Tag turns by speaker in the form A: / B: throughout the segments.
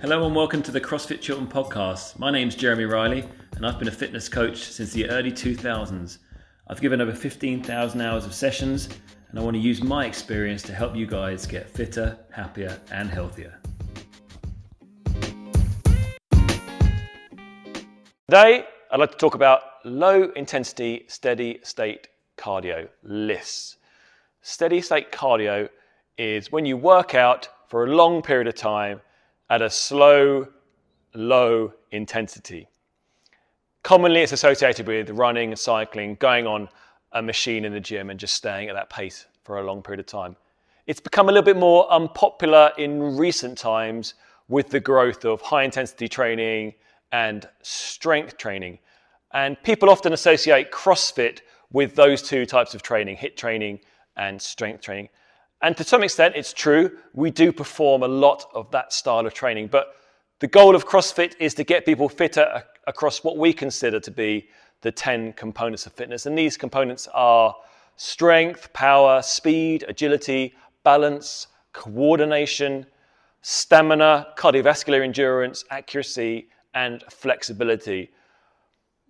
A: Hello and welcome to the CrossFit Chiltern podcast. My name's Jeremy Riley and I've been a fitness coach since the early 2000s. I've given over 15,000 hours of sessions and I want to use my experience to help you guys get fitter, happier, and healthier. Today, I'd like to talk about low intensity, steady state cardio, LISS. Steady state cardio is when you work out for a long period of time at a slow, low intensity. Commonly, it's associated with running, cycling, going on a machine in the gym, and just staying at that pace for a long period of time. It's become a little bit more unpopular in recent times with the growth of high intensity training and strength training. And people often associate CrossFit with those two types of training, HIIT training and strength training. And to some extent, it's true, we do perform a lot of that style of training. But the goal of CrossFit is to get people fitter across what we consider to be the 10 components of fitness. And these components are strength, power, speed, agility, balance, coordination, stamina, cardiovascular endurance, accuracy, and flexibility.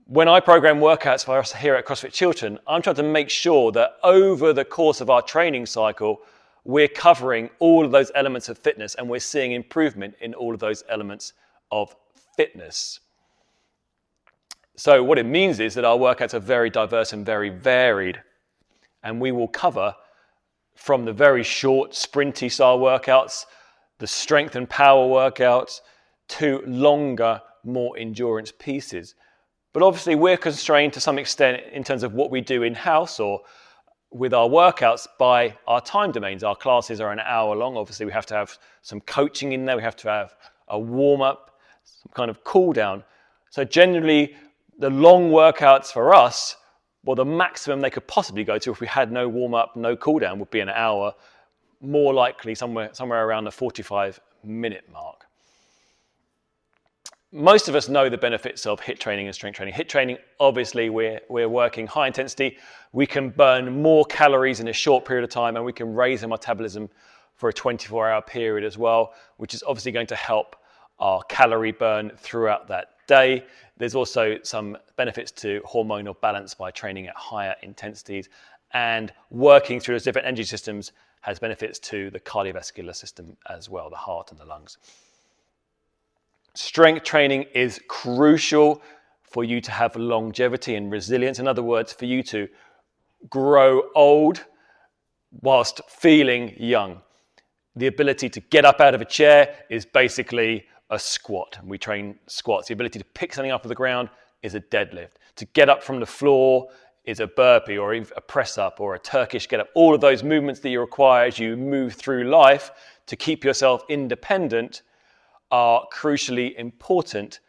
A: When I program workouts for us here at CrossFit Chiltern, I'm trying to make sure that over the course of our training cycle, we're covering all of those elements of fitness and we're seeing improvement in all of those elements of fitness. So, what it means is that our workouts are very diverse and very varied, and we will cover from the very short, sprinty style workouts, the strength and power workouts, to longer, more endurance pieces. But obviously, we're constrained to some extent in terms of what we do in house or with our workouts by our time domains. Our classes are an hour long. Obviously, we have to have some coaching in there. We have to have a warm up, some kind of cool down. So, generally, the long workouts for us, well, the maximum they could possibly go to if we had no warm up, no cool down, would be an hour, more likely somewhere, somewhere around the 45 minute mark most of us know the benefits of HIIT training and strength training. HIIT training, obviously, we're, we're working high intensity. We can burn more calories in a short period of time and we can raise our metabolism for a 24 hour period as well, which is obviously going to help our calorie burn throughout that day. There's also some benefits to hormonal balance by training at higher intensities and working through those different energy systems has benefits to the cardiovascular system as well, the heart and the lungs. Strength training is crucial for you to have longevity and resilience. In other words, for you to grow old whilst feeling young. The ability to get up out of a chair is basically a squat. We train squats. The ability to pick something up off the ground is a deadlift. To get up from the floor is a burpee or a press up or a Turkish get up. All of those movements that you require as you move through life to keep yourself independent are crucially important,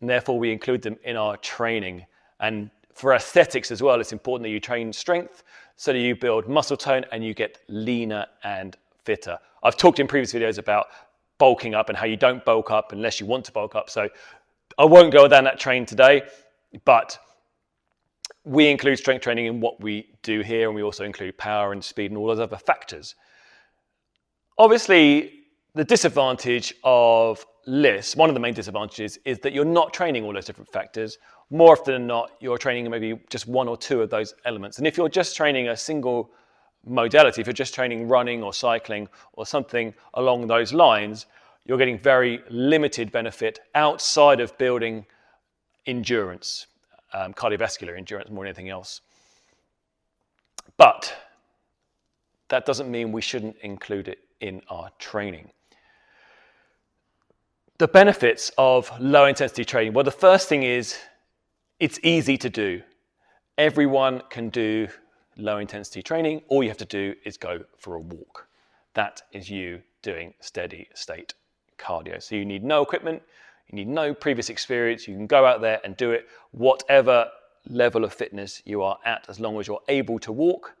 A: and therefore we include them in our training. And for aesthetics as well, it's important that you train strength so that you build muscle tone and you get leaner and fitter. I've talked in previous videos about bulking up and how you don't bulk up unless you want to bulk up. So I won't go down that train today, but we include strength training in what we do here, and we also include power and speed and all those other factors. Obviously, the disadvantage of LISS, one of the main disadvantages, is that you're not training all those different factors. More often than not, you're training maybe just one or two of those elements. And if you're just training a single modality, if you're just training running or cycling or something along those lines, you're getting very limited benefit outside of building endurance, um, cardiovascular endurance more than anything else. But that doesn't mean we shouldn't include it in our training. The benefits of low intensity training. Well, the first thing is it's easy to do. Everyone can do low intensity training. All you have to do is go for a walk. That is you doing steady state cardio. So you need no equipment, you need no previous experience. You can go out there and do it, whatever level of fitness you are at, as long as you're able to walk,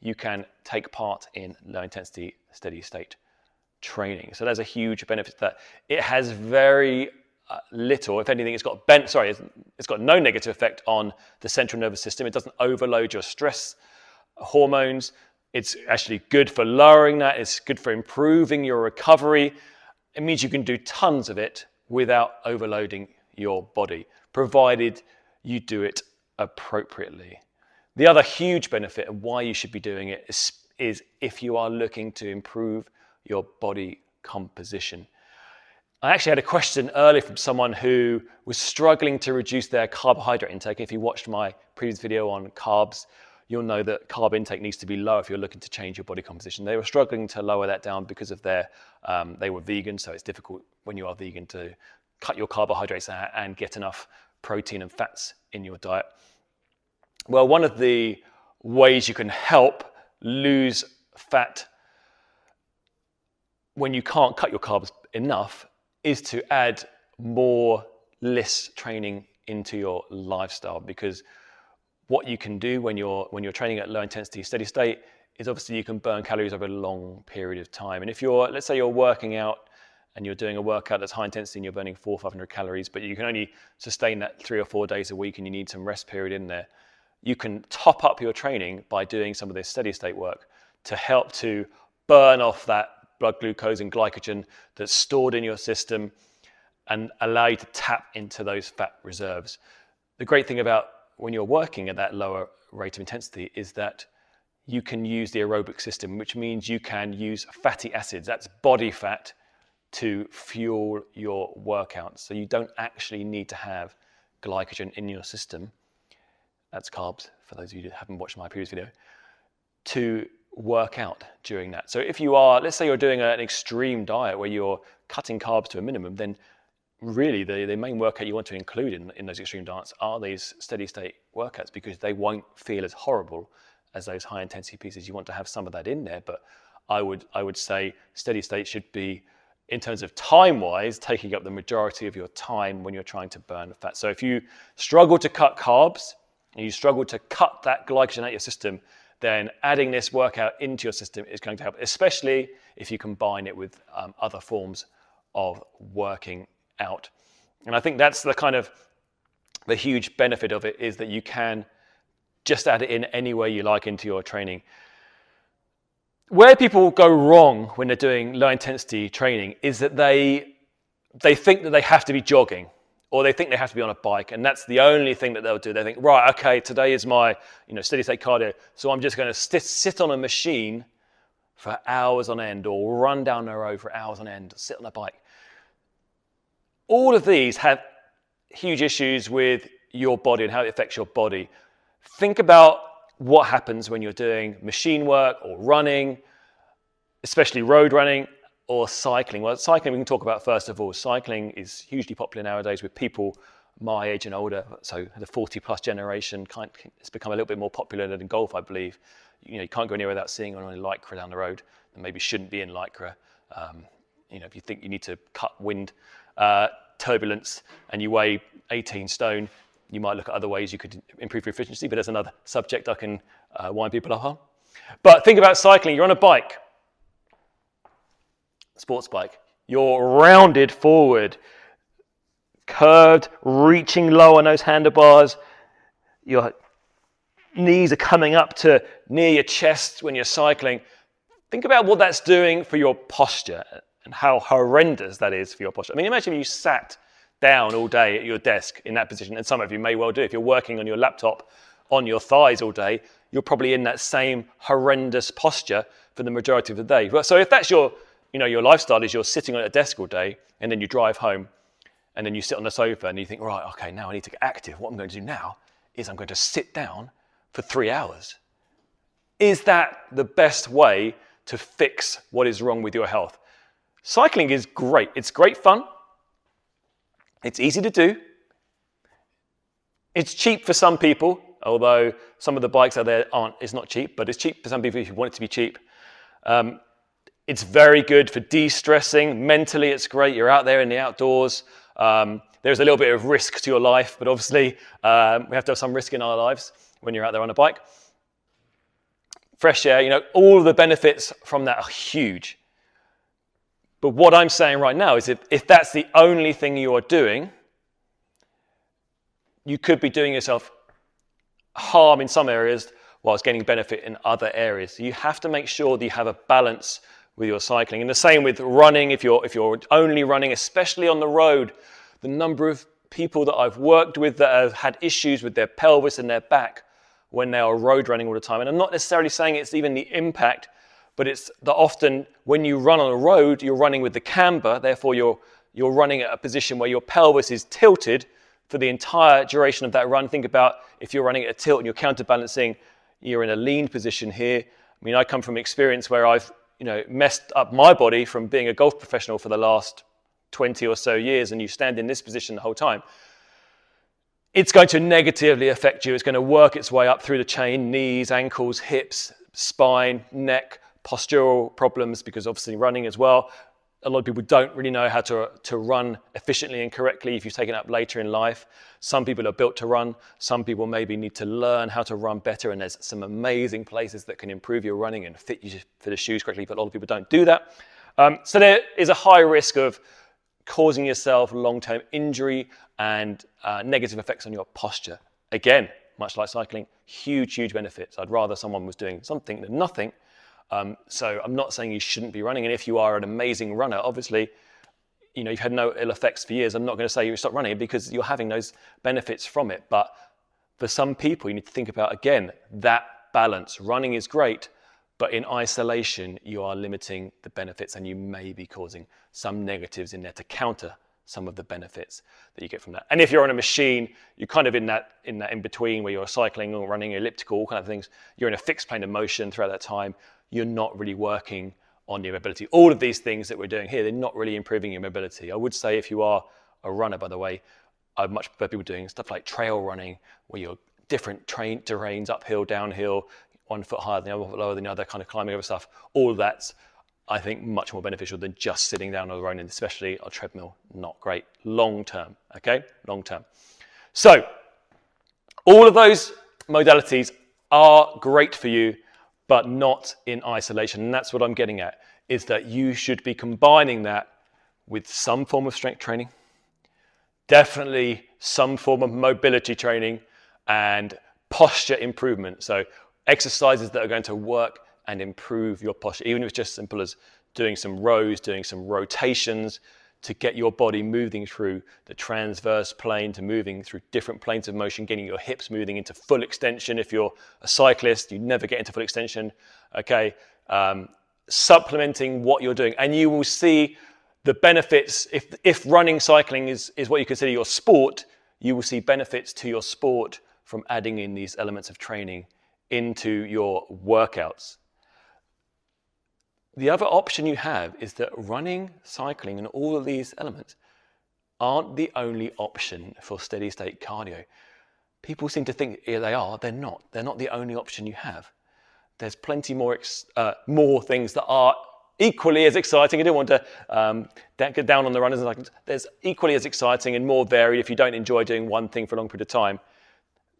A: you can take part in low intensity steady state training. So there's a huge benefit that it has very uh, little, if anything, it's got bent, sorry, it's, it's got no negative effect on the central nervous system. It doesn't overload your stress hormones. It's actually good for lowering that. It's good for improving your recovery. it means you can do tons of it without overloading your body, provided you do it appropriately. The other huge benefit of why you should be doing it is, is if you are looking to improve your body composition. I actually had a question earlier from someone who was struggling to reduce their carbohydrate intake. If you watched my previous video on carbs, you'll know that carb intake needs to be low if you're looking to change your body composition. They were struggling to lower that down because of their, um, they were vegan, so it's difficult when you are vegan to cut your carbohydrates out and get enough protein and fats in your diet. Well, one of the ways you can help lose fat when you can't cut your carbs enough is to add more LISS training into your lifestyle because what you can do when you're when you're training at low intensity steady state is obviously you can burn calories over a long period of time. And if you're let's say you're working out and you're doing a workout that's high intensity and you're burning four, 500 calories, but you can only sustain that three or four days a week and you need some rest period in there, you can top up your training by doing some of this steady state work to help to burn off that blood glucose and glycogen that's stored in your system and allow you to tap into those fat reserves. The great thing about when you're working at that lower rate of intensity is that you can use the aerobic system, which means you can use fatty acids, that's body fat, to fuel your workouts. So you don't actually need to have glycogen in your system. That's carbs, for those of you who haven't watched my previous video, to work out during that. So if you are, let's say you're doing an extreme diet where you're cutting carbs to a minimum, then really the, the main workout you want to include in, in those extreme diets are these steady state workouts because they won't feel as horrible as those high intensity pieces. You want to have some of that in there, but I would I would say steady state should be in terms of time wise taking up the majority of your time when you're trying to burn fat. So if you struggle to cut carbs and you struggle to cut that glycogen out of your system, then adding this workout into your system is going to help, especially if you combine it with um, other forms of working out. And I think that's the kind of the huge benefit of it is that you can just add it in any way you like into your training. Where people go wrong when they're doing low intensity training is that they they think that they have to be jogging or they think they have to be on a bike and that's the only thing that they'll do. They think right okay today is my you know steady state cardio so i'm just going to st- sit on a machine for hours on end or run down the road for hours on end sit on a bike. All of these have huge issues with your body and how it affects your body. Think about what happens when you're doing machine work or running especially road running or cycling? Well, cycling we can talk about first of all. Cycling is hugely popular nowadays with people my age and older, so the 40 plus generation. It's become a little bit more popular than golf, I believe. You know, you can't go anywhere without seeing on lycra down the road, and maybe shouldn't be in lycra. Um, you know, if you think you need to cut wind uh, turbulence and you weigh 18 stone, you might look at other ways you could improve your efficiency, but there's another subject I can uh, wind people up on. But think about cycling. You're on a bike sports bike. You're rounded forward, curved, reaching low on those handlebars. Your knees are coming up to near your chest when you're cycling. Think about what that's doing for your posture and how horrendous that is for your posture. I mean, imagine if you sat down all day at your desk in that position, and some of you may well do. If you're working on your laptop on your thighs all day, you're probably in that same horrendous posture for the majority of the day. So if that's your you know, your lifestyle is you're sitting on a desk all day and then you drive home and then you sit on the sofa and you think, right, okay, now I need to get active. What I'm going to do now is I'm going to sit down for three hours. Is that the best way to fix what is wrong with your health? Cycling is great. It's great fun. It's easy to do. It's cheap for some people, although some of the bikes out there aren't. It's not cheap, but it's cheap for some people if you want it to be cheap. Um, it's very good for de stressing. Mentally, it's great. You're out there in the outdoors. Um, there's a little bit of risk to your life, but obviously, um, we have to have some risk in our lives when you're out there on a bike. Fresh air, you know, all the benefits from that are huge. But what I'm saying right now is if, if that's the only thing you are doing, you could be doing yourself harm in some areas whilst gaining benefit in other areas. You have to make sure that you have a balance with your cycling. And the same with running. If you're, if you're only running, especially on the road, the number of people that I've worked with that have had issues with their pelvis and their back when they are road running all the time. And I'm not necessarily saying it's even the impact, but it's that often when you run on a road, you're running with the camber, therefore you're, you're running at a position where your pelvis is tilted for the entire duration of that run. Think about if you're running at a tilt and you're counterbalancing, you're in a lean position here. I mean, I come from experience where I've you know, messed up my body from being a golf professional for the last 20 or so years, and you stand in this position the whole time. It's going to negatively affect you. It's going to work its way up through the chain knees, ankles, hips, spine, neck, postural problems, because obviously running as well. A lot of people don't really know how to, to run efficiently and correctly if you've taken up later in life. Some people are built to run. Some people maybe need to learn how to run better. And there's some amazing places that can improve your running and fit you for the shoes correctly, but a lot of people don't do that. Um, so there is a high risk of causing yourself long-term injury and uh, negative effects on your posture. Again, much like cycling, huge, huge benefits. I'd rather someone was doing something than nothing um, so I'm not saying you shouldn't be running. And if you are an amazing runner, obviously, you know, you've had no ill effects for years. I'm not going to say you stop running because you're having those benefits from it. But for some people, you need to think about, again, that balance. Running is great, but in isolation, you are limiting the benefits and you may be causing some negatives in there to counter some of the benefits that you get from that. And if you're on a machine, you're kind of in that in that in between where you're cycling or running elliptical kind of things. You're in a fixed plane of motion throughout that time you're not really working on your mobility. All of these things that we're doing here, they're not really improving your mobility. I would say if you are a runner, by the way, I'd much prefer people doing stuff like trail running, where you're different train terrains, uphill, downhill, one foot higher than the other, lower than the other, kind of climbing over stuff. All of that's, I think, much more beneficial than just sitting down on the road, especially a treadmill. Not great long term. Okay, long term. So, all of those modalities are great for you but not in isolation. And that's what I'm getting at, is that you should be combining that with some form of strength training, definitely some form of mobility training and posture improvement. So exercises that are going to work and improve your posture, even if it's just simple as doing some rows, doing some rotations, to get your body moving through the transverse plane to moving through different planes of motion, getting your hips moving into full extension. If you're a cyclist, you never get into full extension. Okay, um, supplementing what you're doing, and you will see the benefits. If if running, cycling is is what you consider your sport, you will see benefits to your sport from adding in these elements of training into your workouts. The other option you have is that running, cycling, and all of these elements aren't the only option for steady state cardio. People seem to think yeah, they are, they're not. They're not the only option you have. There's plenty more, uh, more things that are equally as exciting. I don't want to um, get down on the runners. There's equally as exciting and more varied. If you don't enjoy doing one thing for a long period of time,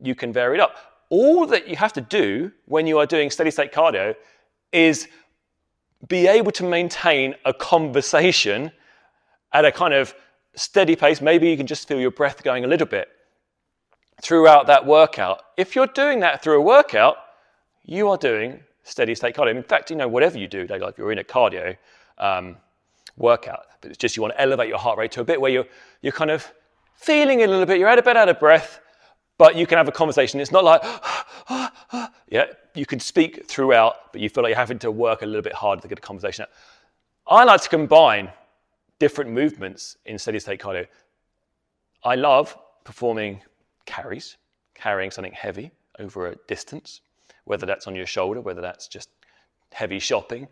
A: you can vary it up. All that you have to do when you are doing steady state cardio is be able to maintain a conversation at a kind of steady pace. Maybe you can just feel your breath going a little bit throughout that workout. If you're doing that through a workout, you are doing steady state cardio. In fact, you know, whatever you do, like you're in a cardio um, workout, but it's just you want to elevate your heart rate to a bit where you're, you're kind of feeling a little bit, you're out a bit out of breath, but you can have a conversation. It's not like, yeah, you can speak throughout, but you feel like you're having to work a little bit harder to get a conversation out. I like to combine different movements in steady state cardio. I love performing carries, carrying something heavy over a distance, whether that's on your shoulder, whether that's just heavy shopping.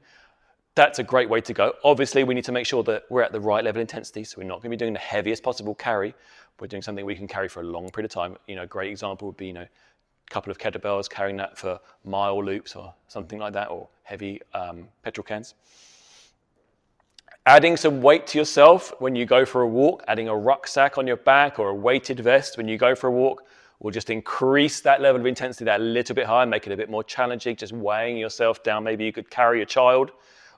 A: That's a great way to go. Obviously, we need to make sure that we're at the right level of intensity, so we're not going to be doing the heaviest possible carry. We're doing something we can carry for a long period of time. You know, a great example would be, you know, a couple of kettlebells, carrying that for mile loops or something like that, or heavy um, petrol cans. Adding some weight to yourself when you go for a walk, adding a rucksack on your back or a weighted vest when you go for a walk will just increase that level of intensity that little bit higher, make it a bit more challenging, just weighing yourself down. Maybe you could carry a child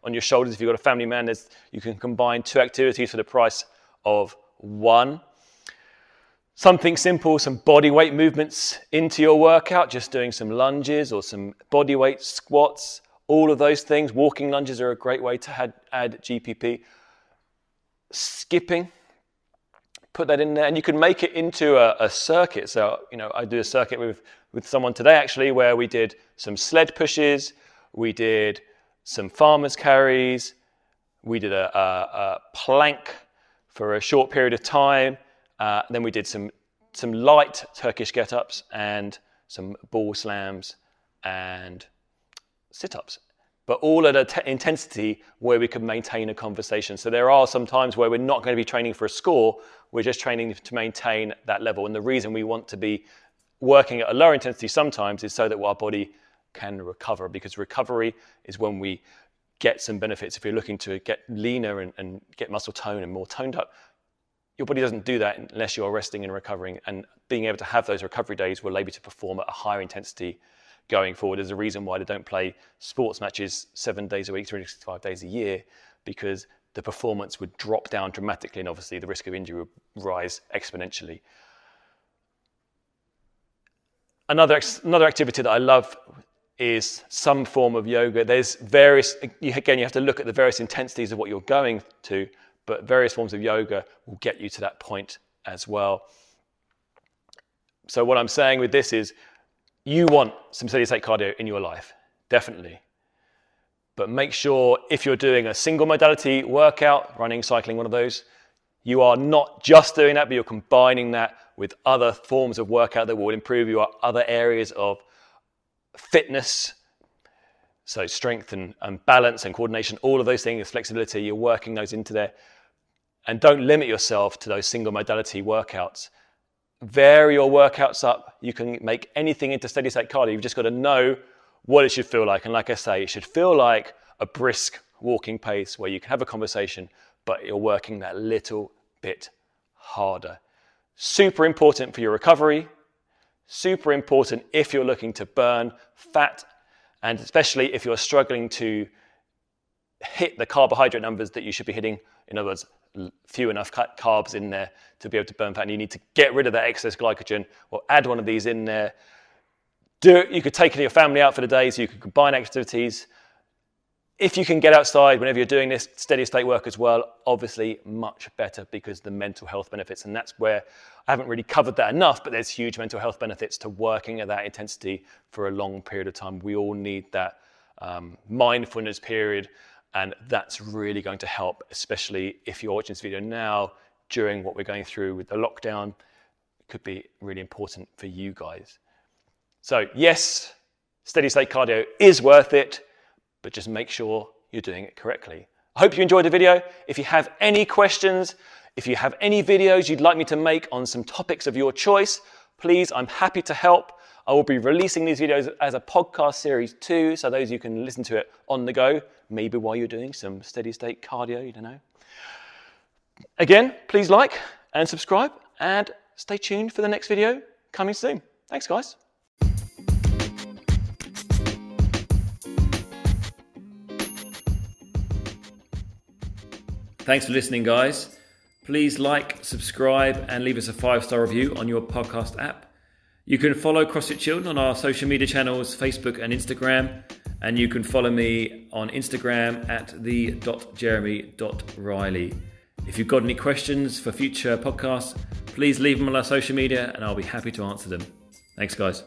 A: on your shoulders. If you've got a family man, you can combine two activities for the price of one. Something simple, some body weight movements into your workout, just doing some lunges or some body weight squats all of those things. Walking lunges are a great way to add, add GPP. Skipping, put that in there, and you can make it into a, a, circuit. So, you know, I do a circuit with, with someone today actually where we did some sled pushes, we did some farmers carries, we did a, a, a plank for a short period of time, uh, then we did some some light Turkish get-ups and some ball slams and sit-ups but all at an intensity where we can maintain a conversation. So there are some times where we're not going to be training for a score, we're just training to maintain that level. And the reason we want to be working at a lower intensity sometimes is so that our body can recover, because recovery is when we get some benefits. If you're looking to get leaner and, and get muscle tone and more toned up, your body doesn't do that unless you're resting and recovering. And being able to have those recovery days will enable you to perform at a higher intensity going forward. There's a reason why they don't play sports matches seven days a week, 365 days a year, because the performance would drop down dramatically and obviously the risk of injury would rise exponentially. Another, another activity that I love is some form of yoga. There's various, again, you have to look at the various intensities of what you're going to, but various forms of yoga will get you to that point as well. So, what I'm saying with this is you want some steady state cardio in your life, definitely. But make sure if you're doing a single modality workout, running, cycling, one of those, you are not just doing that, but you're combining that with other forms of workout that will improve your other areas of fitness. So, strength and, and balance and coordination, all of those things, flexibility, you're working those into there. And don't limit yourself to those single modality workouts vary your workouts up. You can make anything into steady state cardio. You've just got to know what it should feel like. And like I say, it should feel like a brisk walking pace where you can have a conversation, but you're working that little bit harder. Super important for your recovery. Super important if you're looking to burn fat, and especially if you're struggling to hit the carbohydrate numbers that you should be hitting. In other words, few enough carbs in there to be able to burn fat. And you need to get rid of that excess glycogen or add one of these in there. Do it. You could take your family out for the day, so you could combine activities. If you can get outside whenever you're doing this steady state work as well, obviously much better because the mental health benefits. And that's where I haven't really covered that enough, but there's huge mental health benefits to working at that intensity for a long period of time. We all need that um, mindfulness period and that's really going to help, especially if you're watching this video now during what we're going through with the lockdown. It could be really important for you guys. So, yes, steady state cardio is worth it, but just make sure you're doing it correctly. I hope you enjoyed the video. If you have any questions, if you have any videos you'd like me to make on some topics of your choice, please, I'm happy to help. I will be releasing these videos as a podcast series too, so those you can listen to it on the go, maybe while you're doing some steady state cardio, you don't know. Again, please like and subscribe and stay tuned for the next video coming soon. Thanks, guys. Thanks for listening, guys. Please like, subscribe, and leave us a five star review on your podcast app. You can follow CrossFit Chiltern on our social media channels, Facebook and Instagram. And you can follow me on Instagram at the.jeremy.riley. If you've got any questions for future podcasts, please leave them on our social media and I'll be happy to answer them. Thanks, guys.